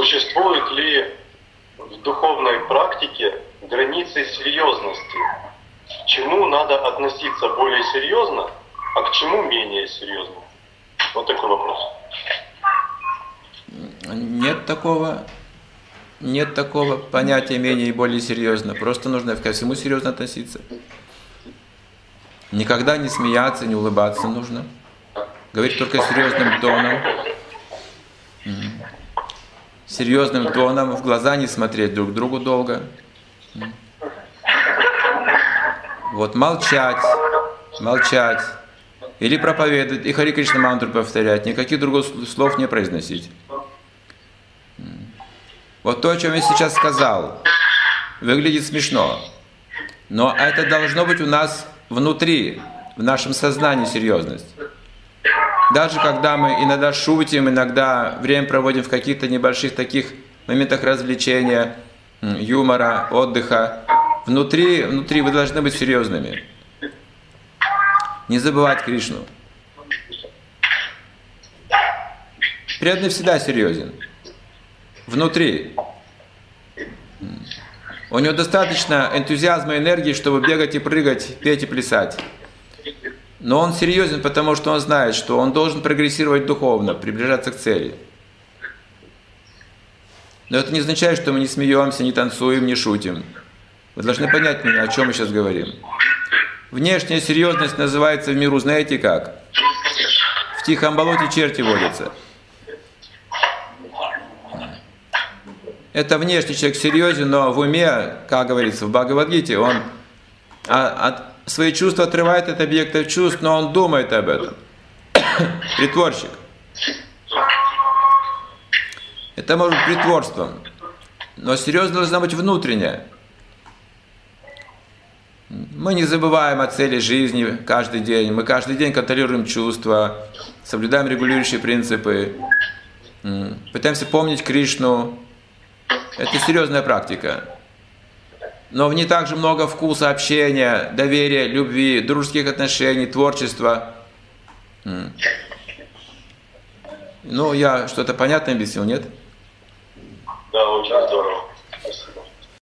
существует ли в духовной практике границы серьезности? К чему надо относиться более серьезно, а к чему менее серьезно? Вот такой вопрос. Нет такого, нет такого понятия менее и более серьезно. Просто нужно ко всему серьезно относиться. Никогда не смеяться, не улыбаться нужно. Говорить только серьезным тоном. Серьезным тоном, в глаза не смотреть друг другу долго. Вот молчать, молчать. Или проповедовать, и Хари Кришна мантру повторять, никаких других слов не произносить. Вот то, о чем я сейчас сказал, выглядит смешно. Но это должно быть у нас внутри, в нашем сознании серьезность. Даже когда мы иногда шутим, иногда время проводим в каких-то небольших таких моментах развлечения, юмора, отдыха, внутри, внутри вы должны быть серьезными. Не забывать Кришну. Преданный всегда серьезен. Внутри. У него достаточно энтузиазма и энергии, чтобы бегать и прыгать, петь и плясать. Но он серьезен, потому что он знает, что он должен прогрессировать духовно, приближаться к цели. Но это не означает, что мы не смеемся, не танцуем, не шутим. Вы должны понять меня, о чем мы сейчас говорим. Внешняя серьезность называется в миру, знаете как? В тихом болоте черти водятся. Это внешний человек серьезен, но в уме, как говорится в Бхагавадгите, он от, свои чувства отрывает от объекта чувств, но он думает об этом. Притворщик. Это может быть притворством. Но серьезно должна быть внутренняя. Мы не забываем о цели жизни каждый день. Мы каждый день контролируем чувства, соблюдаем регулирующие принципы, пытаемся помнить Кришну. Это серьезная практика. Но в ней также много вкуса, общения, доверия, любви, дружеских отношений, творчества. Ну, я что-то понятно объяснил, нет? Да, очень здорово.